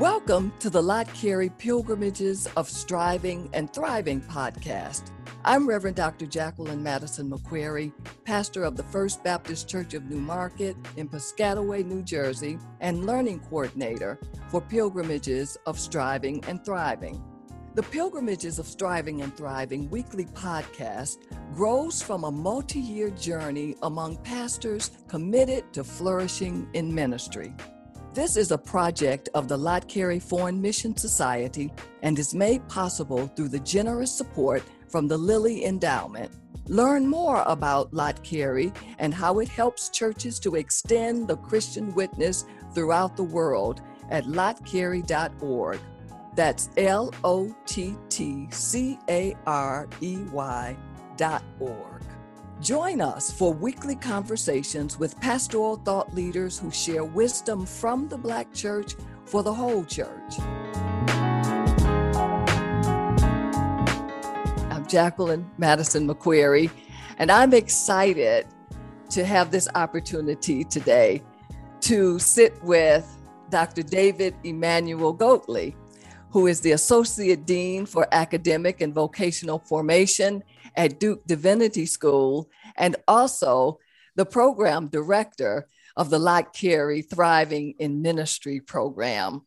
Welcome to the Lott Carey Pilgrimages of Striving and Thriving podcast. I'm Reverend Dr. Jacqueline Madison McCreary, pastor of the First Baptist Church of New Market in Piscataway, New Jersey, and learning coordinator for Pilgrimages of Striving and Thriving. The Pilgrimages of Striving and Thriving weekly podcast grows from a multi year journey among pastors committed to flourishing in ministry. This is a project of the Lott Carey Foreign Mission Society and is made possible through the generous support from the Lilly Endowment. Learn more about Lott Carey and how it helps churches to extend the Christian witness throughout the world at lottcarey.org. That's L O T T C A R E Y dot org. Join us for weekly conversations with pastoral thought leaders who share wisdom from the Black church for the whole church. I'm Jacqueline Madison McCreary, and I'm excited to have this opportunity today to sit with Dr. David Emmanuel Goatley, who is the Associate Dean for Academic and Vocational Formation at Duke Divinity School and also the program director of the Lott Carey Thriving in Ministry program.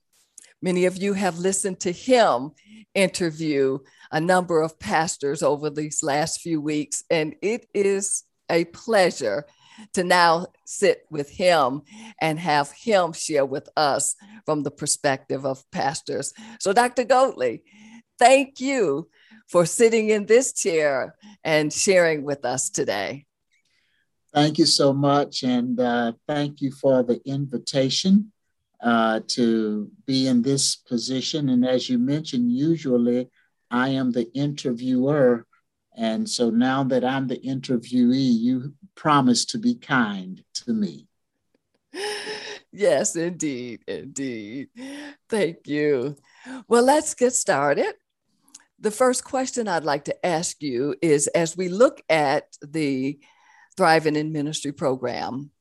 Many of you have listened to him interview a number of pastors over these last few weeks, and it is a pleasure to now sit with him and have him share with us from the perspective of pastors. So, Dr. Goatley, thank you for sitting in this chair and sharing with us today. Thank you so much, and uh, thank you for the invitation uh, to be in this position. And as you mentioned, usually I am the interviewer. And so now that I'm the interviewee, you promise to be kind to me. Yes, indeed. Indeed. Thank you. Well, let's get started. The first question I'd like to ask you is as we look at the Thriving in Ministry program,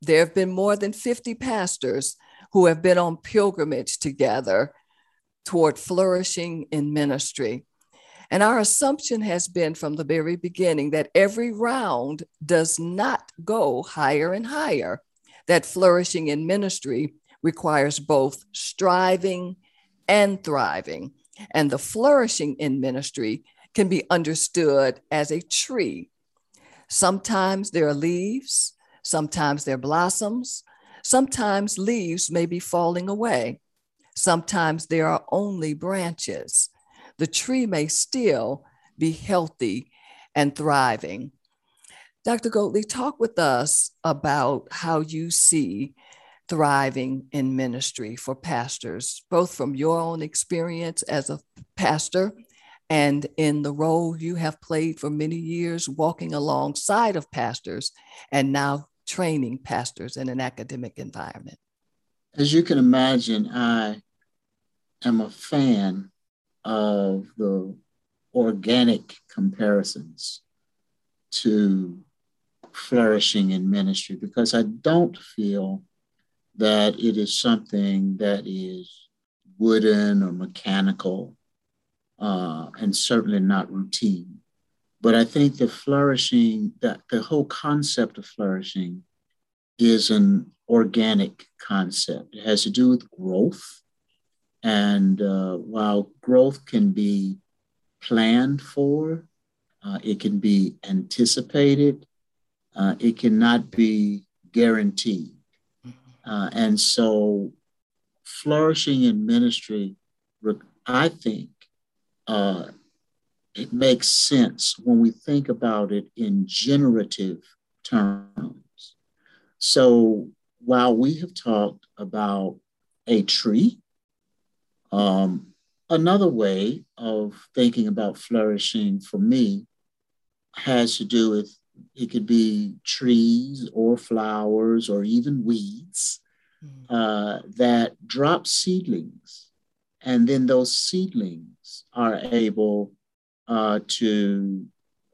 there have been more than 50 pastors who have been on pilgrimage together toward flourishing in ministry. And our assumption has been from the very beginning that every round does not go higher and higher, that flourishing in ministry requires both striving and thriving. And the flourishing in ministry can be understood as a tree. Sometimes there are leaves, sometimes there are blossoms, sometimes leaves may be falling away, sometimes there are only branches. The tree may still be healthy and thriving. Dr. Goatley, talk with us about how you see thriving in ministry for pastors, both from your own experience as a pastor and in the role you have played for many years, walking alongside of pastors and now training pastors in an academic environment. As you can imagine, I am a fan of the organic comparisons to flourishing in ministry because I don't feel that it is something that is wooden or mechanical, uh, and certainly not routine. But I think the flourishing, that the whole concept of flourishing is an organic concept. It has to do with growth. And uh, while growth can be planned for, uh, it can be anticipated, uh, it cannot be guaranteed. Uh, and so, flourishing in ministry, I think, uh, it makes sense when we think about it in generative terms. So, while we have talked about a tree, um, another way of thinking about flourishing for me has to do with it could be trees or flowers or even weeds mm. uh, that drop seedlings. And then those seedlings are able uh, to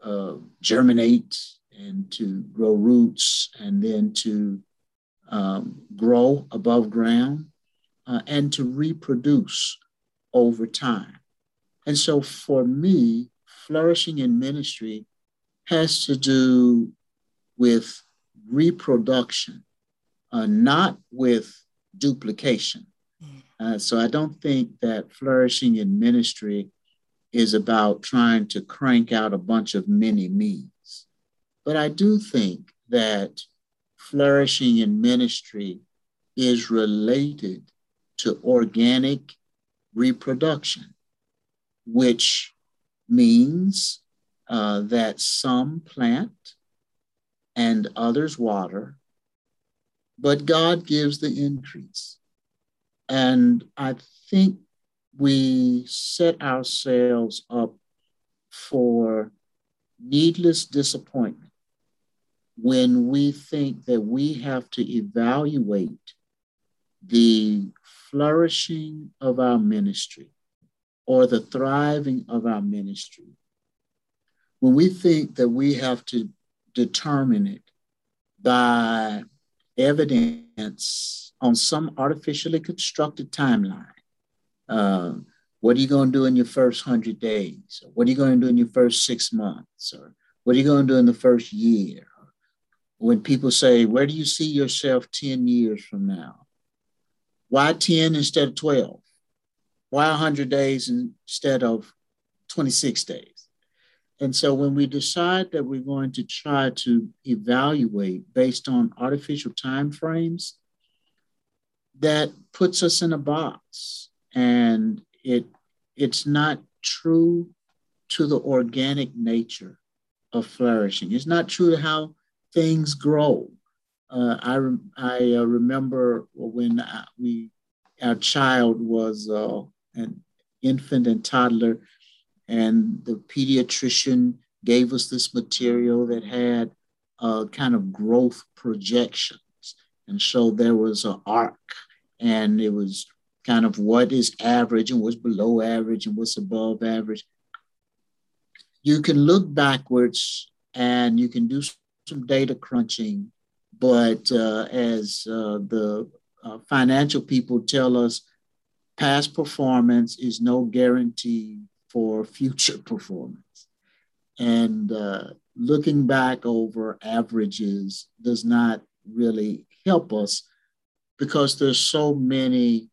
uh, germinate and to grow roots and then to um, grow above ground uh, and to reproduce over time. And so for me, flourishing in ministry has to do with reproduction, uh, not with duplication. Mm. Uh, so I don't think that flourishing in ministry is about trying to crank out a bunch of mini me's. But I do think that flourishing in ministry is related to organic reproduction, which means uh, that some plant and others water, but God gives the increase. And I think we set ourselves up for needless disappointment when we think that we have to evaluate the flourishing of our ministry or the thriving of our ministry, when we think that we have to determine it by evidence on some artificially constructed timeline, uh, what are you going to do in your first 100 days? Or what are you going to do in your first six months? Or what are you going to do in the first year? When people say, Where do you see yourself 10 years from now? Why 10 instead of 12? Why 100 days instead of 26 days? And so when we decide that we're going to try to evaluate based on artificial time frames, that puts us in a box and it it's not true to the organic nature of flourishing. It's not true to how things grow. Uh, I I uh, remember when I, we our child was uh, an infant and toddler, and the pediatrician gave us this material that had uh, kind of growth projections, and so there was an arc, and it was kind of what is average and what's below average and what's above average. You can look backwards and you can do some data crunching, but uh, as uh, the uh, financial people tell us, past performance is no guarantee for future performance. And uh, looking back over averages does not really help us because there's so many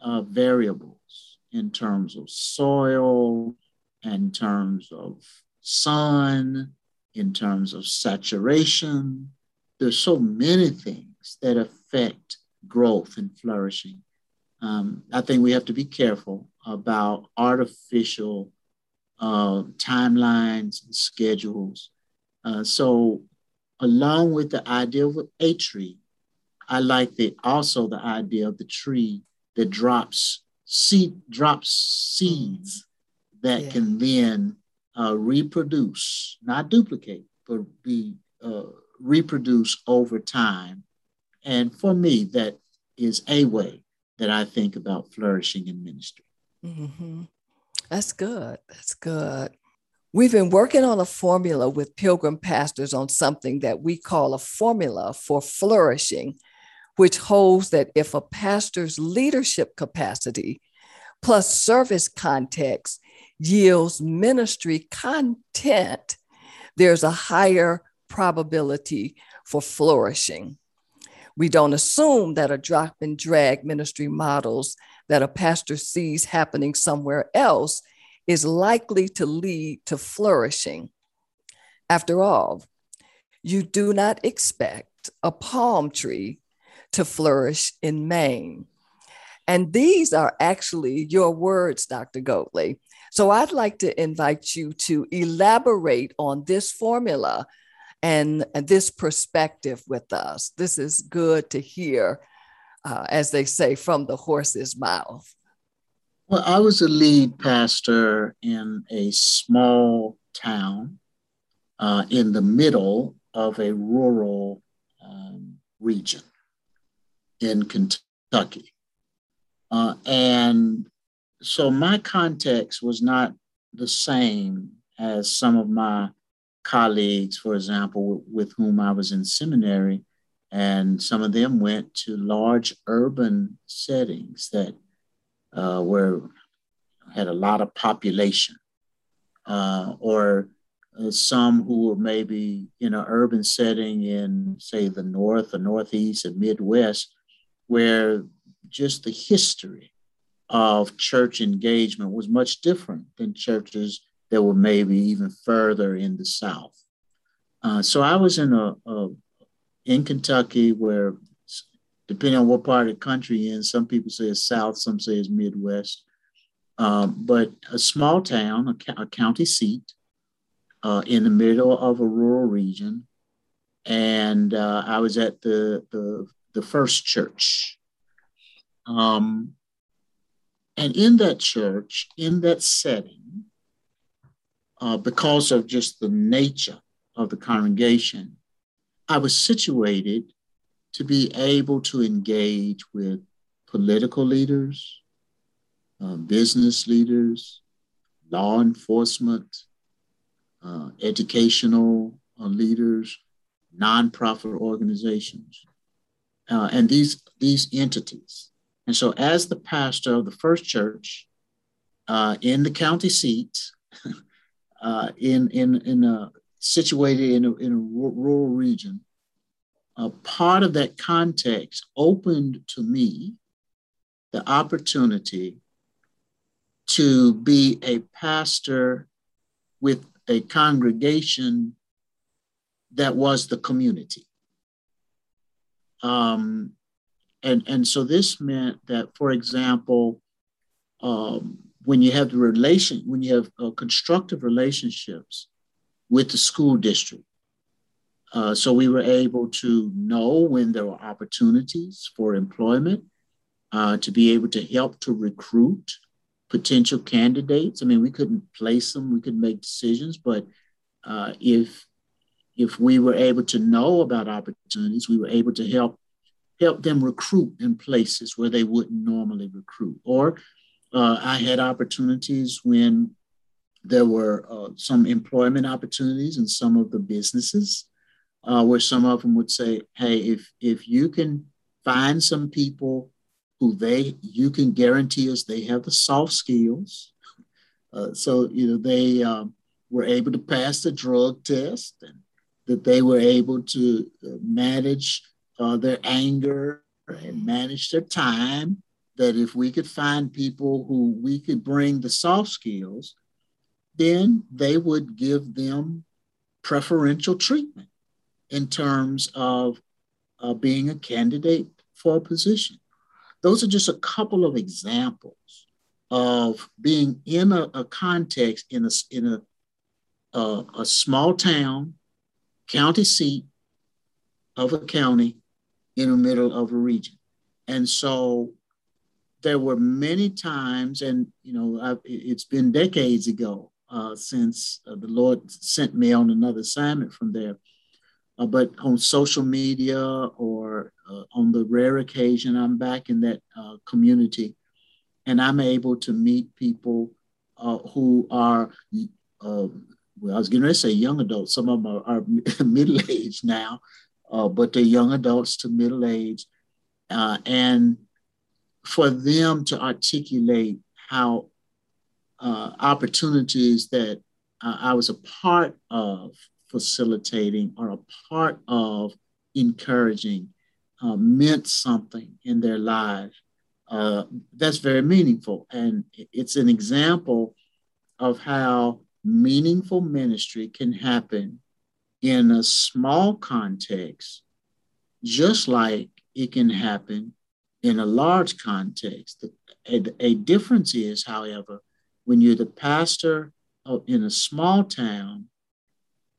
uh, variables in terms of soil, in terms of sun, in terms of saturation. There's so many things that affect growth and flourishing. Um, I think we have to be careful about artificial uh, timelines and schedules. Uh, so, along with the idea of a tree, I like the also the idea of the tree that drops seed drops seeds that yeah. can then uh, reproduce, not duplicate, but be uh, reproduce over time. And for me, that is a way that I think about flourishing in ministry. Mm-hmm. That's good. That's good. We've been working on a formula with Pilgrim pastors on something that we call a formula for flourishing which holds that if a pastor's leadership capacity plus service context yields ministry content, there's a higher probability for flourishing. We don't assume that a drop and drag ministry models that a pastor sees happening somewhere else is likely to lead to flourishing. After all, you do not expect a palm tree to flourish in Maine. And these are actually your words, Dr. Goatley. So I'd like to invite you to elaborate on this formula and, this perspective with us. This is good to hear, uh, as they say, from the horse's mouth. Well, I was a lead pastor in a small town uh, in the middle of a rural um, region in Kentucky. Uh, and so my context was not the same as some of my colleagues, for example, with whom I was in seminary, and some of them went to large urban settings that uh, were had a lot of population, uh, or uh, some who were maybe in an urban setting in, say, the north or northeast and midwest, where just the history of church engagement was much different than churches that were maybe even further in the south. Uh, so I was in a, a in Kentucky where depending on what part of the country you're in, some people say it's South, some say it's Midwest. Um, but a small town, a, a county seat uh, in the middle of a rural region. And uh, I was at the, the, the first church. Um, and in that church, in that setting, uh, because of just the nature of the congregation, I was situated to be able to engage with political leaders, uh, business leaders, law enforcement, uh, educational uh, leaders, nonprofit organizations, uh, and these, these entities. And so, as the pastor of the first church uh, in the county seat, uh, in, in, in a, situated in a, in a rural region, a part of that context opened to me the opportunity to be a pastor with a congregation that was the community. Um, and, and so this meant that, for example, um, when you have the relation, when you have uh, constructive relationships with the school district, uh, so we were able to know when there were opportunities for employment, uh, to be able to help to recruit potential candidates. I mean, we couldn't place them, we could make decisions, but uh, if if we were able to know about opportunities, we were able to help help them recruit in places where they wouldn't normally recruit. Or uh, I had opportunities when there were uh, some employment opportunities in some of the businesses uh, where some of them would say, "Hey, if if you can find some people who they you can guarantee us they have the soft skills, uh, so you know they um, were able to pass the drug test and that they were able to uh, manage uh, their anger and manage their time." That if we could find people who we could bring the soft skills, then they would give them preferential treatment in terms of uh, being a candidate for a position. Those are just a couple of examples of being in a, a context in a, in a, a, a small town, county seat of a county in the middle of a region. And so there were many times, and you know, I've, it's been decades ago uh, since uh, the Lord sent me on another assignment from there uh, but on social media or uh, on the rare occasion I'm back in that uh, community and I'm able to meet people uh, who are, well, I was going to say young adults. Some of them are, are middle aged now, but they're young adults to middle age. and for them to articulate how opportunities that I was a part of facilitating or a part of encouraging uh, meant something in their lives. Uh, that's very meaningful. And it's an example of how meaningful ministry can happen in a small context, just like it can happen in a large context. A, a difference is, however, when you're the pastor in a small town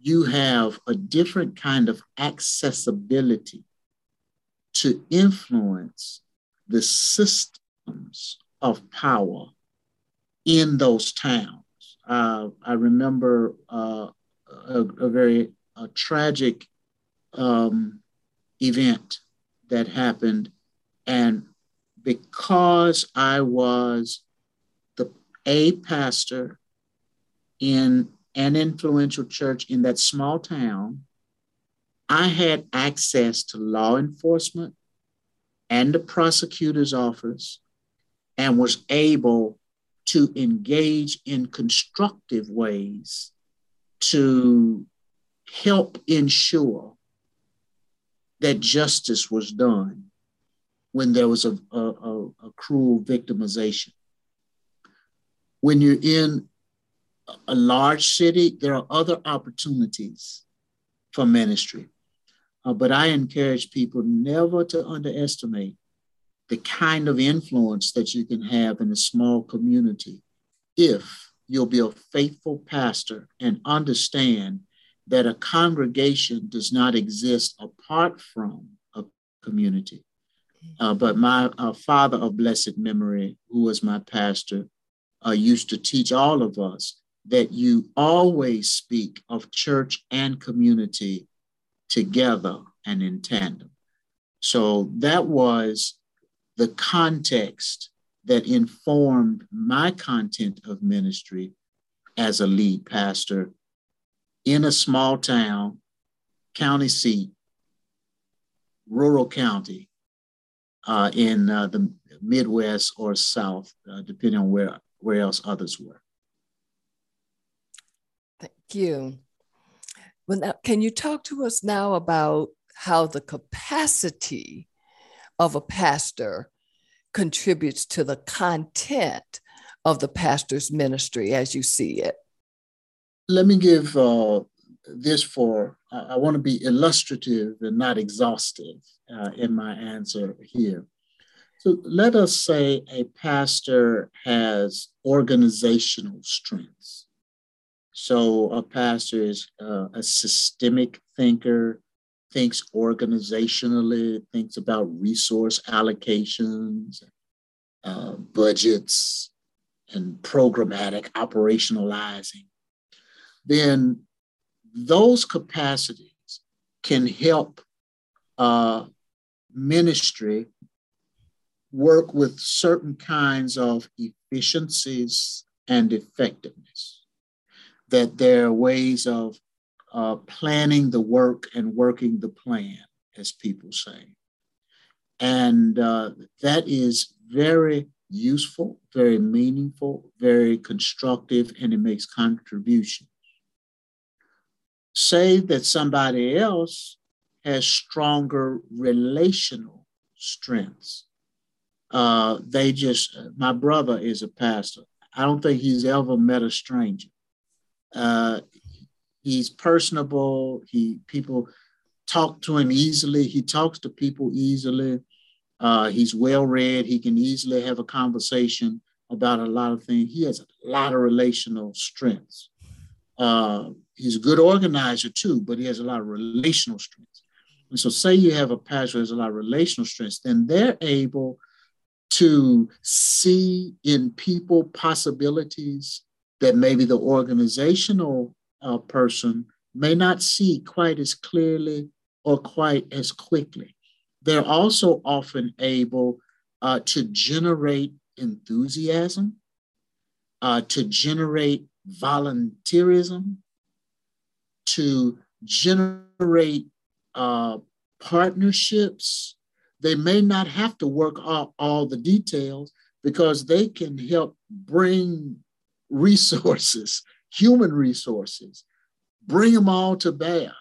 you have a different kind of accessibility to influence the systems of power in those towns. Uh, I remember uh, a, a, very a tragic um, event that happened, and because I was the a pastor in an influential church in that small town, I had access to law enforcement and the prosecutor's office and was able to engage in constructive ways to help ensure that justice was done when there was a, a, a, cruel victimization. When you're in a large city, there are other opportunities for ministry. Uh, but I encourage people never to underestimate the kind of influence that you can have in a small community if you'll be a faithful pastor and understand that a congregation does not exist apart from a community. Uh, but my uh, father of blessed memory, who was my pastor, uh, used to teach all of us that you always speak of church and community together and in tandem. So that was the context that informed my content of ministry as a lead pastor in a small town, county seat, rural county uh, in uh, the Midwest or South, uh, depending on where, where else others were. Thank you. Well, now, can you talk to us now about how the capacity of a pastor contributes to the content of the pastor's ministry as you see it? Let me give uh, this for, I want to be illustrative and not exhaustive uh, in my answer here. So let us say a pastor has organizational strengths. So a pastor is uh, a systemic thinker, thinks organizationally, thinks about resource allocations, uh, budgets, and programmatic operationalizing, then those capacities can help uh, ministry work with certain kinds of efficiencies and effectiveness. That there are ways of uh, planning the work and working the plan, as people say. And uh, that is very useful, very meaningful, very constructive, and it makes contributions. Say that somebody else has stronger relational strengths. Uh, they just, my brother is a pastor. I don't think he's ever met a stranger. Uh, he's personable. He people talk to him easily. He talks to people easily. Uh, he's well read. He can easily have a conversation about a lot of things. He has a lot of relational strengths. Uh, he's a good organizer too, but he has a lot of relational strengths. And so, say you have a pastor who a lot of relational strengths, then they're able to see in people possibilities that maybe the organizational uh, person may not see quite as clearly or quite as quickly. They're also often able uh, to generate enthusiasm, uh, to generate volunteerism, to generate uh, partnerships. They may not have to work out all the details because they can help bring resources human resources, bring them all to bear.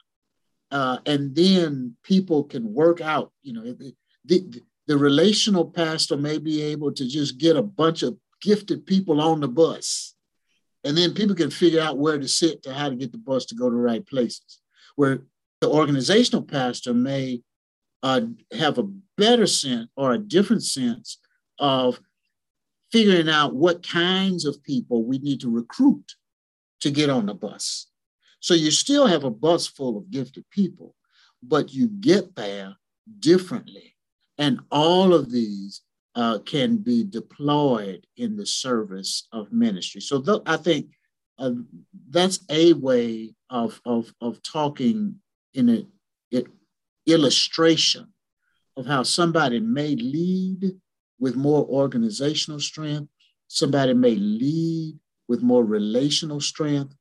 Uh, and then people can work out, you know, the, the, the relational pastor may be able to just get a bunch of gifted people on the bus. And then people can figure out where to sit to how to get the bus to go to the right places. Where the organizational pastor may uh, have a better sense or a different sense of figuring out what kinds of people we need to recruit to get on the bus. So you still have a bus full of gifted people, but you get there differently. And all of these uh, can be deployed in the service of ministry. So th- I think uh, that's a way of, of, of talking in an illustration of how somebody may lead with more organizational strength somebody may lead with more relational strength,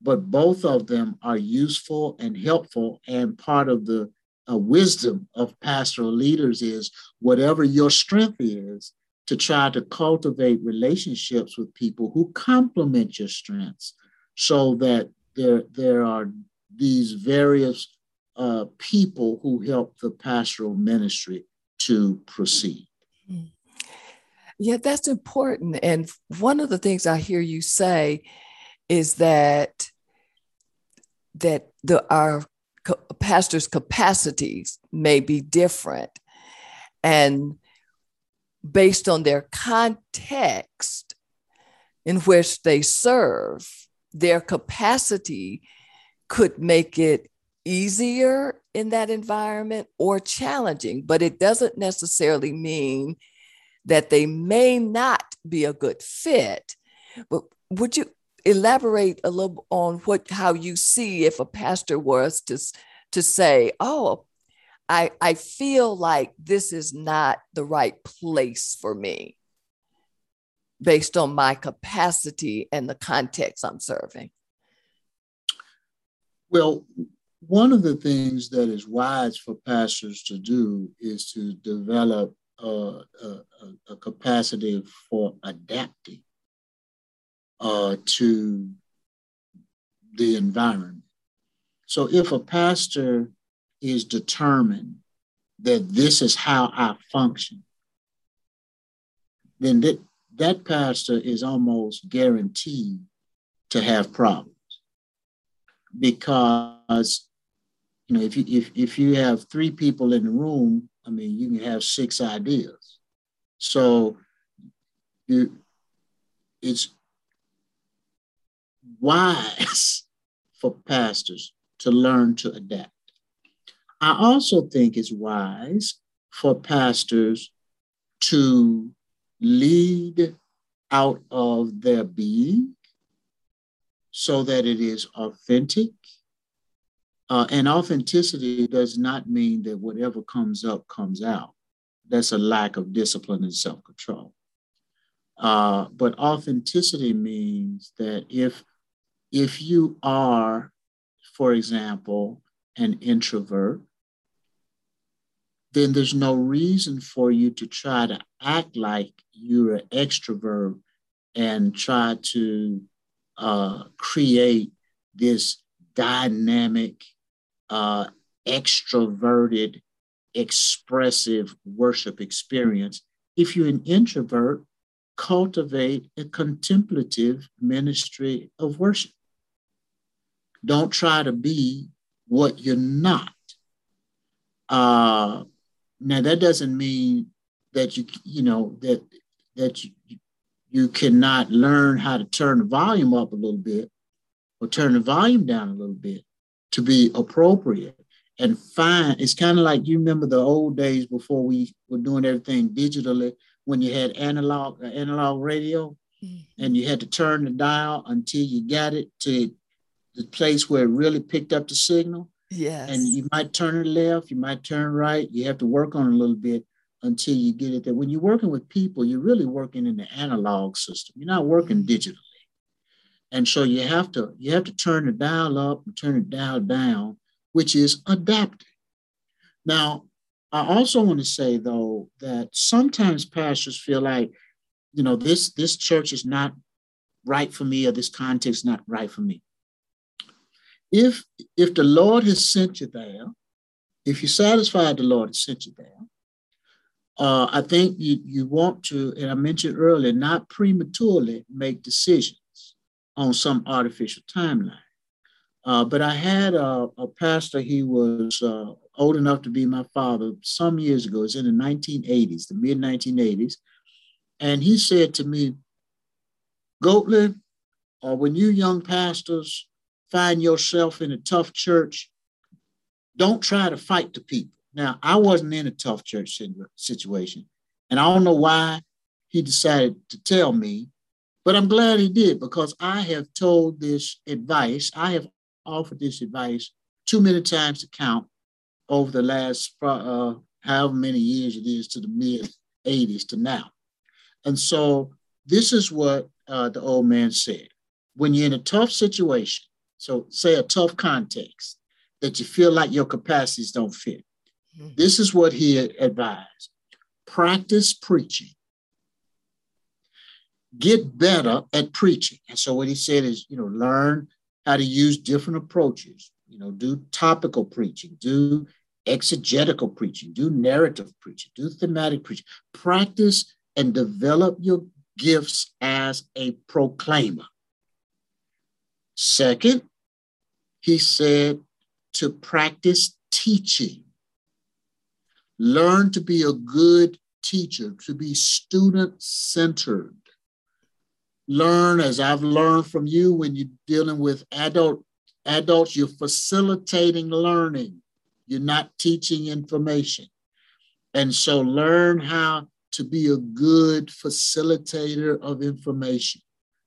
but both of them are useful and helpful. And part of the uh, wisdom of pastoral leaders is whatever your strength is, to try to cultivate relationships with people who complement your strengths so that there, there are these various uh, people who help the pastoral ministry to proceed. Hmm. Yeah, that's important. And one of the things I hear you say is that that the our pastors' capacities may be different, and based on their context in which they serve, their capacity could make it easier in that environment or challenging, but it doesn't necessarily mean that they may not be a good fit. But would you elaborate a little on what how you see if a pastor was to to say, "Oh, I I feel like this is not the right place for me." based on my capacity and the context I'm serving? Well, one of the things that is wise for pastors to do is to develop a, a, capacity for adapting uh, to the environment. So if a pastor is determined that this is how I function, then that, that pastor is almost guaranteed to have problems because you know if you if, if you have three people in the room i mean you can have six ideas so you it's wise for pastors to learn to adapt i also think it's wise for pastors to lead out of their being so that it is authentic. Uh, and authenticity does not mean that whatever comes up comes out. That's a lack of discipline and self control. Uh, but authenticity means that if if you are, for example, an introvert, then there's no reason for you to try to act like you're an extrovert and try to uh, create this dynamic, uh, extroverted, expressive worship experience. If you're an introvert, cultivate a contemplative ministry of worship. Don't try to be what you're not. Uh, now that doesn't mean that you you know that that you, you cannot learn how to turn the volume up a little bit or turn the volume down a little bit to be appropriate and find it's kind of like you remember the old days before we were doing everything digitally when you had analog uh, analog radio mm-hmm. and you had to turn the dial until you got it to the place where it really picked up the signal Yes. And you might turn it left, you might turn right. You have to work on a little bit until you get it there. When you're working with people, you're really working in the analog system. You're not working mm-hmm. digitally. And so you have to you have to turn the dial up and turn the dial down, which is adapting. Now, I also want to say though that sometimes pastors feel like, you know, this this church is not right for me or this context is not right for me if if the Lord has sent you there, if you're satisfied the Lord has sent you there, uh, I think you, you want to, and I mentioned earlier, not prematurely make decisions on some artificial timeline. Uh, but I had a, a pastor, he was uh, old enough to be my father some years ago, it's in the 1980s, the mid 1980s. And he said to me, Goatley, uh, when you young pastors find yourself in a tough church, don't try to fight the people. Now, I wasn't in a tough church situation, and I don't know why he decided to tell me, but I'm glad he did because I have told this advice, I have offered this advice too many times to count over the last uh, however many years it is to the mid 80s to now. And so this is what uh, the old man said. When you're in a tough situation, so say a tough context, that you feel like your capacities don't fit, mm-hmm. this is what he advised practice preaching. Get better at preaching. And so what he said is, you know, learn how to use different approaches. You know, do topical preaching, do exegetical preaching, do narrative preaching, do thematic preaching. Practice and develop your gifts as a proclaimer. Second, he said to practice teaching. Learn to be a good teacher, to be student centered. Learn, as I've learned from you when you're dealing with adult adults, you're facilitating learning. You're not teaching information. And so learn how to be a good facilitator of information.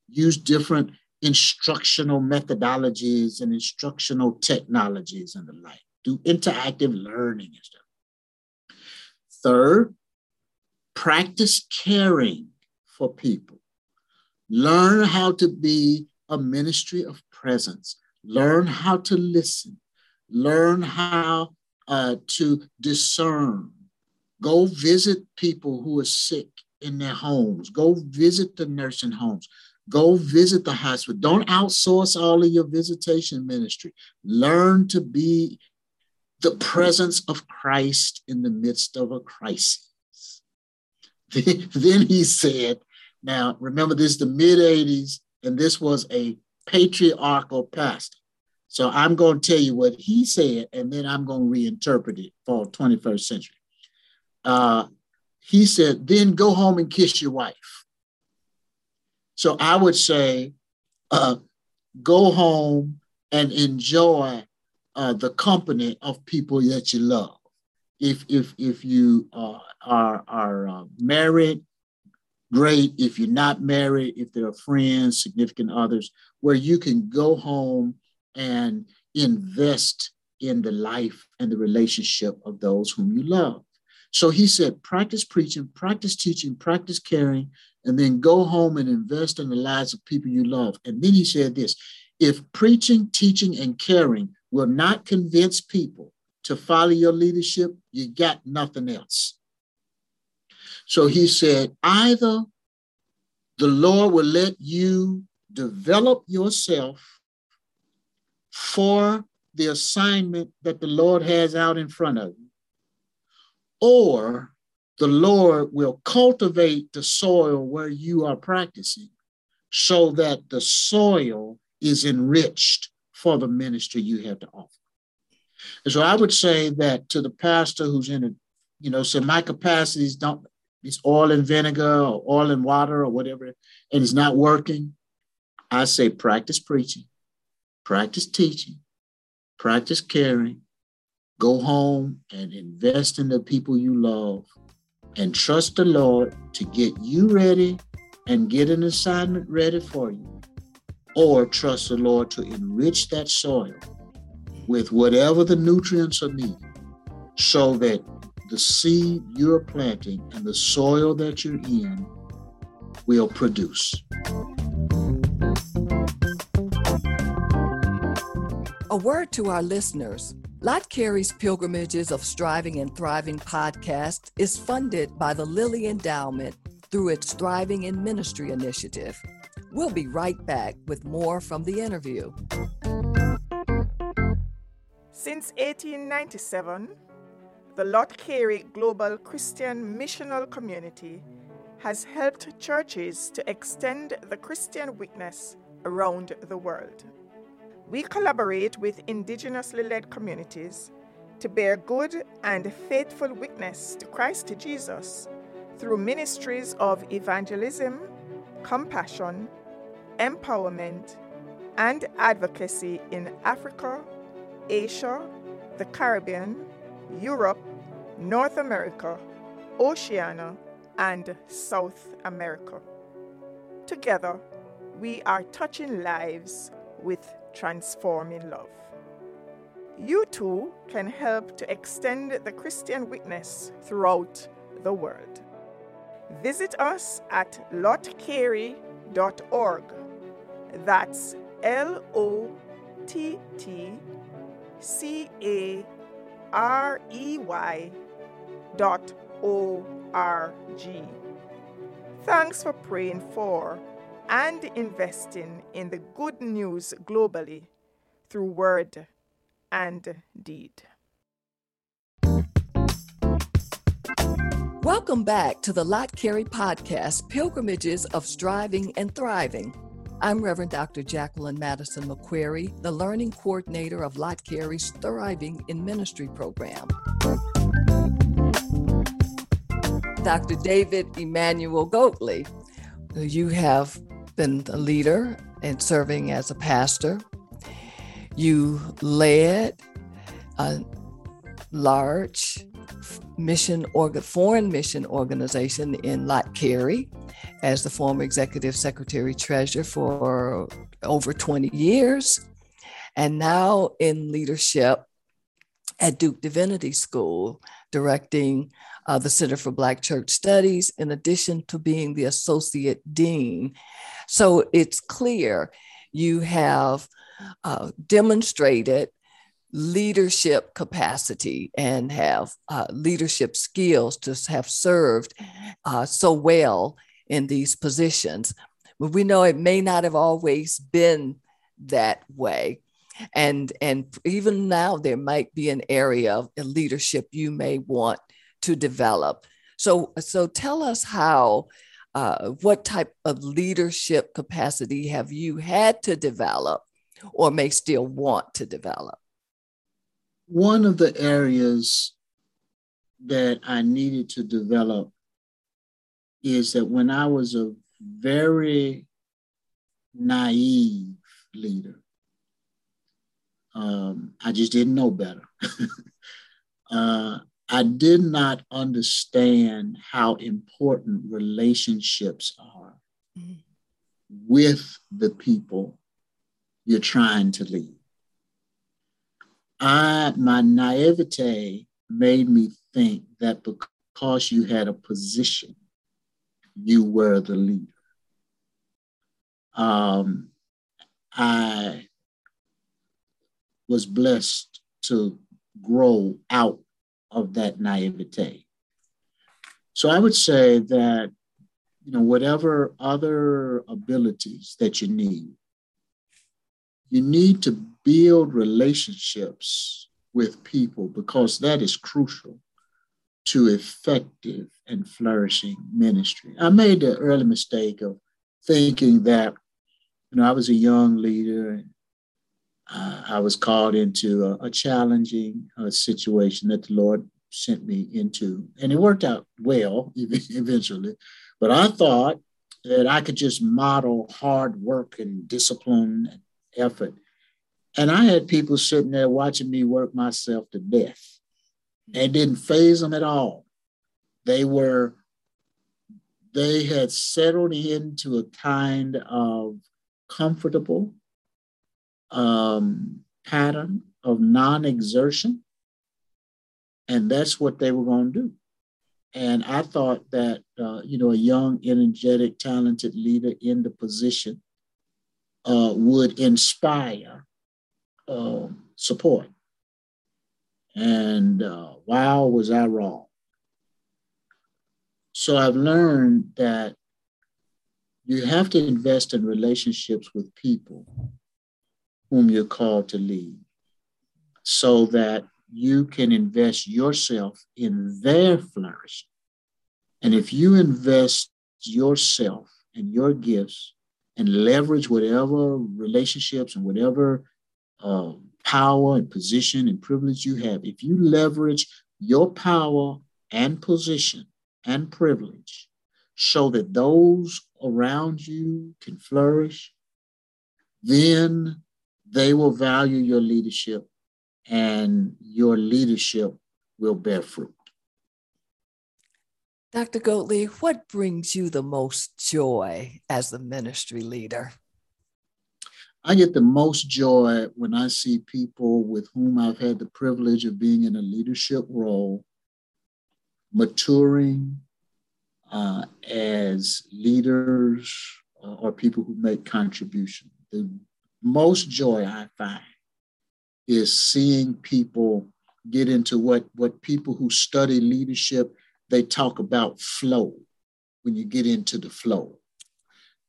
Use different instructional methodologies and instructional technologies and the like. Do interactive learning and stuff. Third, practice caring for people. Learn how to be a ministry of presence. Learn how to listen. Learn how uh, to discern. Go visit people who are sick in their homes. Go visit the nursing homes. Go visit the hospital. Don't outsource all of your visitation ministry. Learn to be the presence of Christ in the midst of a crisis. then he said, now remember this is the mid 80s, and this was a patriarchal pastor. So I'm going to tell you what he said, and then I'm going to reinterpret it for 21st century. Uh, he said, then go home and kiss your wife. So I would say, uh, go home and enjoy uh, the company of people that you love. If if if you uh, are are uh, married, great. If you're not married, if there are friends, significant others, where you can go home and invest in the life and the relationship of those whom you love. So he said, practice preaching, practice teaching, practice caring, and then go home and invest in the lives of people you love. And then he said this if preaching, teaching, and caring will not convince people to follow your leadership, you got nothing else. So he said, either the Lord will let you develop yourself for the assignment that the Lord has out in front of you, or the Lord will cultivate the soil where you are practicing so that the soil is enriched for the ministry you have to offer. And so I would say that to the pastor who's in a, you know, so my capacities don't, it's oil and vinegar or oil and water or whatever, and it's not working. I say practice preaching practice teaching, practice caring, go home and invest in the people you love, and trust the Lord to get you ready and get an assignment ready for you. Or trust the Lord to enrich that soil with whatever the nutrients are needed so that the seed you're planting and the soil that you're in will produce. A word to our listeners. Lott Carey's Pilgrimages of Striving and Thriving podcast is funded by the Lilly Endowment through its Thriving in Ministry initiative. We'll be right back with more from the interview. Since 1897, the Lott Carey Global Christian Missional Community has helped churches to extend the Christian witness around the world. We collaborate with indigenously led communities to bear good and faithful witness to Christ Jesus through ministries of evangelism, compassion, empowerment, and advocacy in Africa, Asia, the Caribbean, Europe, North America, Oceania, and South America. Together, we are touching lives with transforming love. You too can help to extend the Christian witness throughout the world. Visit us at lottcarey.org. That's L O T T C A R E Y dot O R G. Thanks for praying for and investing in the good news globally through word and deed. Welcome back to the Lott Carey Podcast Pilgrimages of Striving and Thriving. I'm Reverend Dr. Jacqueline Madison McCreary, the Learning Coordinator of Lott Carey's Thriving in Ministry program. Dr. David Emmanuel Goatley, you have been a leader and serving as a pastor. You led a large mission foreign mission organization in Carey as the former executive secretary treasurer for over 20 years, and now in leadership at Duke Divinity School, directing uh, the Center for Black Church Studies, in addition to being the associate dean. So it's clear you have uh, demonstrated leadership capacity and have uh, leadership skills to have served uh, so well in these positions. But we know it may not have always been that way. And, and even now, there might be an area of leadership you may want to develop. So, so tell us how, uh, what type of leadership capacity have you had to develop or may still want to develop? one of the areas that I needed to develop is that when I was a very naive leader, um, I just didn't know better. uh, I did not understand how important relationships are mm-hmm. with the people you're trying to lead. I my naivete made me think that because you had a position, you were the leader. Um, I was blessed to grow out of that naivete. So I would say that, you know, whatever other abilities that you need, you need to build relationships with people because that is crucial to effective and flourishing ministry. I made the early mistake of thinking that, you know, I was a young leader and uh, I was called into a, a challenging uh, situation that the Lord sent me into, and it worked out well eventually. But I thought that I could just model hard work and discipline and effort. And I had people sitting there watching me work myself to death. And didn't phase them at all. They were, they had settled into a kind of comfortable um, pattern of non exertion. And that's what they were going to do. And I thought that, uh, you know, a young, energetic, talented leader in the position uh, would inspire uh, support. And uh, wow, was I wrong. So I've learned that you have to invest in relationships with people whom you're called to lead so that you can invest yourself in their flourishing. And if you invest yourself and your gifts and leverage whatever relationships and whatever uh, power and position and privilege you have, if you leverage your power and position and privilege so that those around you can flourish, then they will value your leadership and your leadership will bear fruit. Dr. Goatley, what brings you the most joy as the ministry leader? I get the most joy when I see people with whom I've had the privilege of being in a leadership role maturing, uh, as leaders uh, or people who make contribution. The most joy I find is seeing people get into what, what people who study leadership, they talk about flow, when you get into the flow.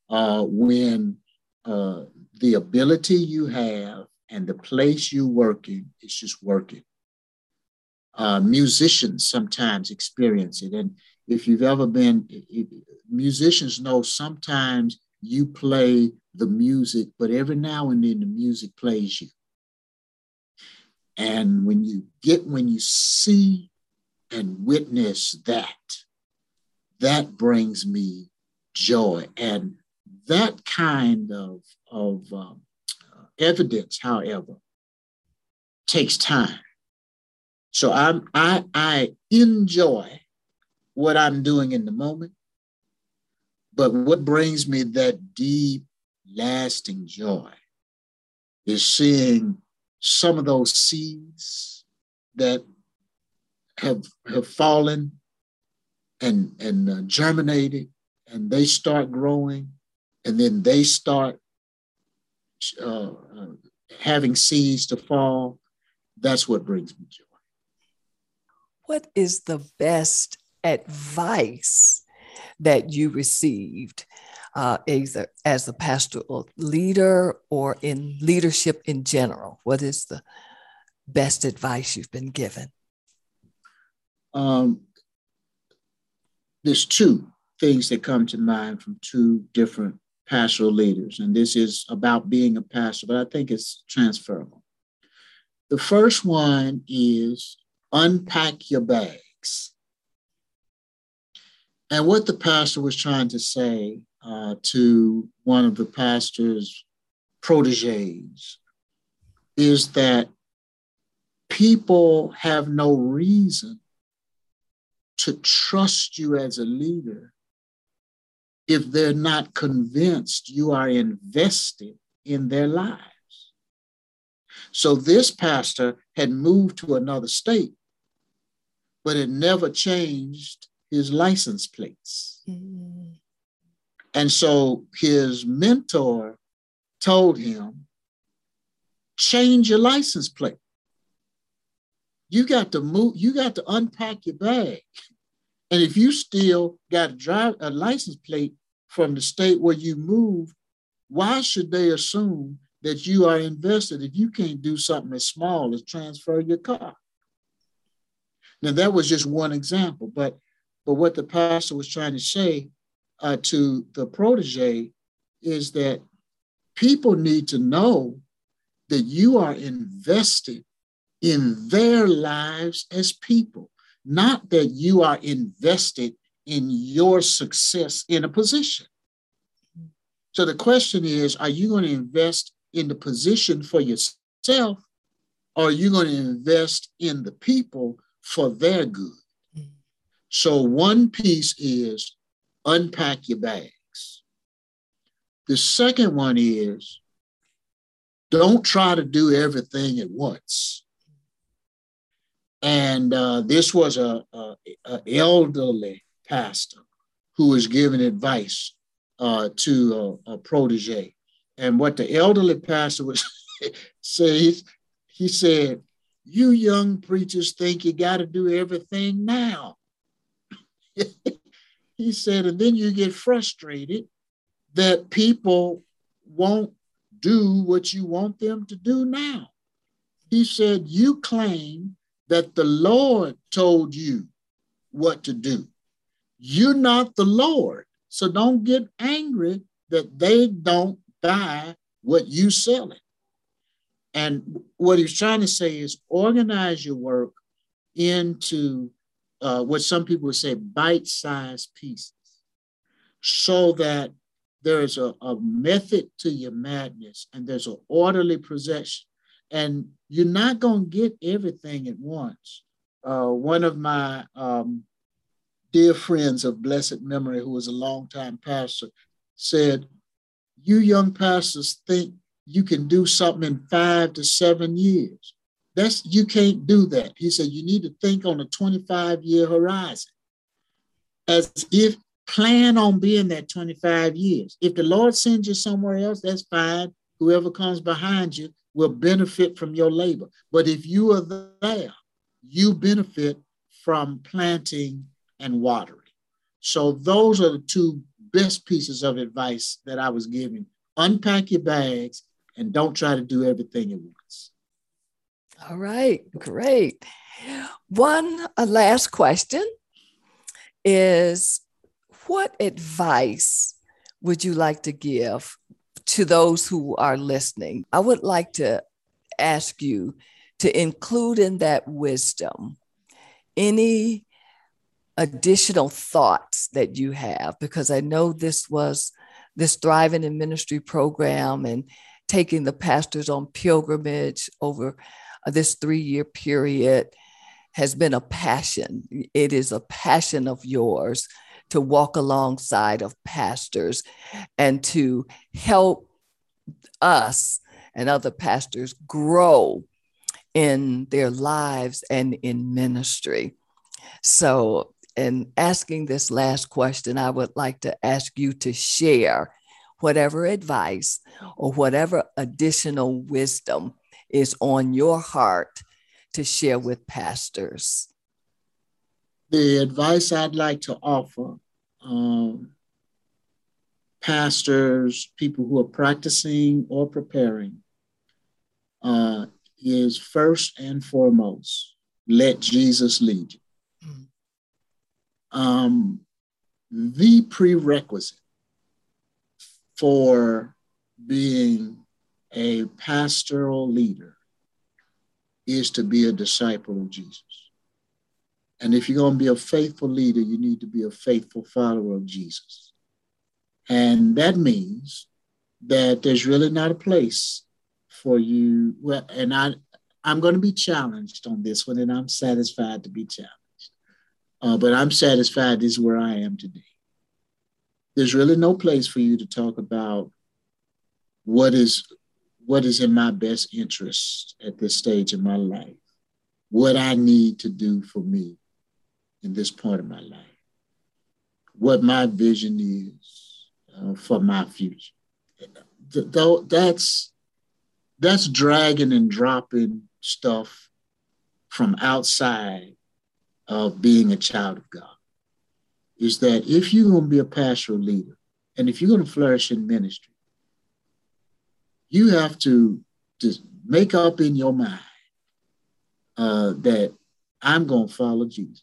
Uh, when uh, the ability you have and the place you're working is just working. Uh, musicians sometimes experience it. And if you've ever been, musicians know sometimes you play the music, but every now and then the music plays you. And when you get, when you see and witness that, that brings me joy. And that kind of, of um, evidence, however, takes time. So I'm, I, I enjoy what I'm doing in the moment, but what brings me that deep, lasting joy is seeing some of those seeds that have, have fallen and, and uh, germinated and they start growing and then they start uh, uh, having seeds to fall, that's what brings me joy. What is the best advice that you received, uh, either as a pastoral leader or in leadership in general? What is the best advice you've been given? Um, there's two things that come to mind from two different pastoral leaders, and this is about being a pastor, but I think it's transferable. The first one is unpack your bags. And what the pastor was trying to say uh, to one of the pastor's proteges is that people have no reason to trust you as a leader if they're not convinced you are invested in their lives. So this pastor had moved to another state, but it never changed his license plates. Mm. And so his mentor told him, change your license plate. You got to move, you got to unpack your bag. And if you still got a drive a license plate from the state where you moved, why should they assume that you are invested if you can't do something as small as transfer your car? Now that was just one example, but but what the pastor was trying to say uh, to the protege is that people need to know that you are invested in their lives as people not that you are invested in your success in a position. So the question is are you going to invest in the position for yourself or are you going to invest in the people for their good? So one piece is unpack your bags. The second one is don't try to do everything at once. And uh, this was a, a, a, elderly pastor who was giving advice uh, to a, a, protege. And what the elderly pastor was saying, he said, "You young preachers think you got to do everything now." He said, and then you get frustrated that people won't do what you want them to do now. He said, You claim that the Lord told you what to do. You're not the Lord. So don't get angry that they don't buy what you selling. And what he's trying to say is organize your work into uh, what some people would say bite-sized pieces so that there's a, a method to your madness and there's an orderly possession and you're not going to get everything at once. Uh, one of my um, dear friends of blessed memory, who was a longtime pastor, said, You young pastors think you can do something in five to seven years. That's you can't do that. He said you need to think on a 25 year horizon. As if plan on being there 25 years. If the Lord sends you somewhere else, that's fine. Whoever comes behind you will benefit from your labor. But if you are there, you benefit from planting and watering. So those are the two best pieces of advice that I was giving. Unpack your bags and don't try to do everything at once. All right, great. One last question is what advice would you like to give to those who are listening? I would like to ask you to include in that wisdom any additional thoughts that you have, because I know this was this Thriving in Ministry program and taking the pastors on pilgrimage over this three year period has been a passion. It is a passion of yours to walk alongside of pastors and to help us and other pastors grow in their lives and in ministry. So, in asking this last question, I would like to ask you to share whatever advice or whatever additional wisdom is on your heart to share with pastors the advice I'd like to offer um, pastors, people who are practicing or preparing, uh, is first and foremost let Jesus lead you. Mm-hmm. Um, the prerequisite for being a pastoral leader is to be a disciple of Jesus. And if you're going to be a faithful leader, you need to be a faithful follower of Jesus. And that means that there's really not a place for you. Well, and I, I'm going to be challenged on this one, and I'm satisfied to be challenged. Uh, but I'm satisfied this is where I am today. There's really no place for you to talk about what is what is in my best interest at this stage in my life, what I need to do for me in this part of my life, what my vision is uh, for my future. Though that's that's dragging and dropping stuff from outside of being a child of God. Is that if you're going to be a pastoral leader and if you're going to flourish in ministry, you have to just make up in your mind uh, that I'm going to follow Jesus.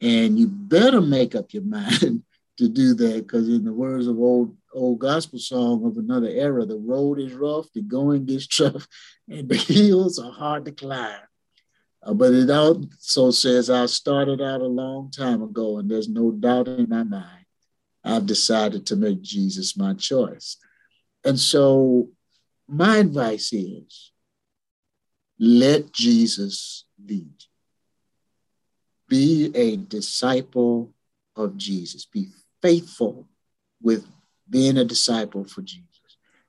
And you better make up your mind to do that because in the words of old old gospel song of another era, the road is rough, the going gets tough, and the hills are hard to climb. Uh, but it also says I started out a long time ago, and there's no doubt in my mind. I've decided to make Jesus my choice. And so my advice is let Jesus lead be a disciple of Jesus. Be faithful with being a disciple for Jesus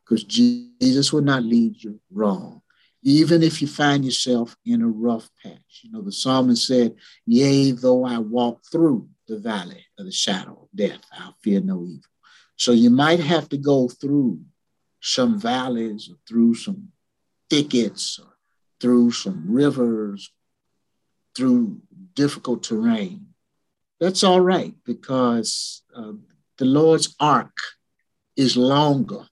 because Jesus will not lead you wrong. Even if you find yourself in a rough patch. You know, the psalmist said, Yea, though I walk through the valley of the shadow of death, I'll fear no evil. So you might have to go through some valleys or through some thickets or through some rivers, through difficult terrain. That's all right because uh, the Lord's ark is longer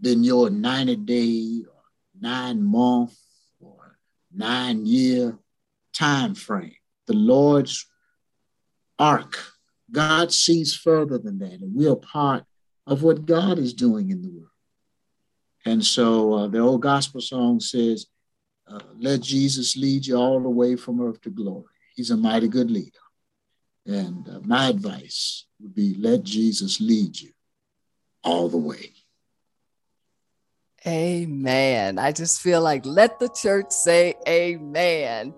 than your 90 day or nine month or nine year time frame. The Lord's ark, God sees further than that, and we're part of what God is doing in the world. And so uh, the old gospel song says, uh, Let Jesus lead you all the way from earth to glory he's a mighty good leader. And uh, my advice would be let Jesus lead you all the way. Amen. I just feel like let the church say amen.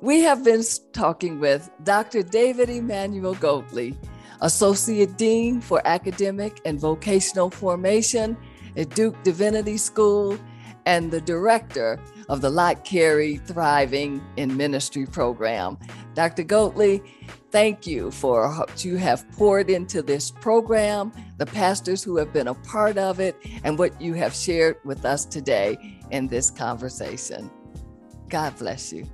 We have been talking with Dr. David Emmanuel Goatley, Associate Dean for Academic and Vocational Formation at Duke Divinity School and the director of the Lott Carey Thriving in Ministry program. Dr. Goatley, thank you for what you have poured into this program, the pastors who have been a part of it, and what you have shared with us today in this conversation. God bless you.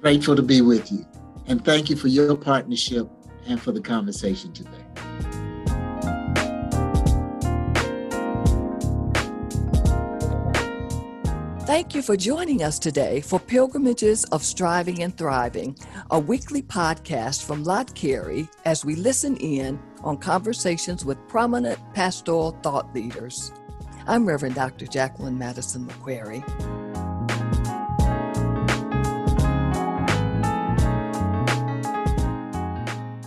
Grateful to be with you. And thank you for your partnership and for the conversation today. Thank you for joining us today for Pilgrimages of Striving and Thriving, a weekly podcast from Lott Carey as we listen in on conversations with prominent pastoral thought leaders. I'm Reverend Dr. Jacqueline Madison McCreary.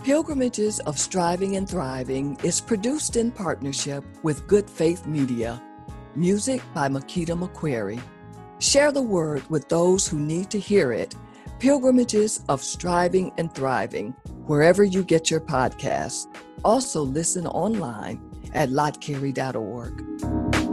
Pilgrimages of Striving and Thriving is produced in partnership with Good Faith Media. Music by Makita McCreary. Share the word with those who need to hear it. Pilgrimages of Striving and Thriving, wherever you get your podcasts. Also, listen online at lottcarey.org.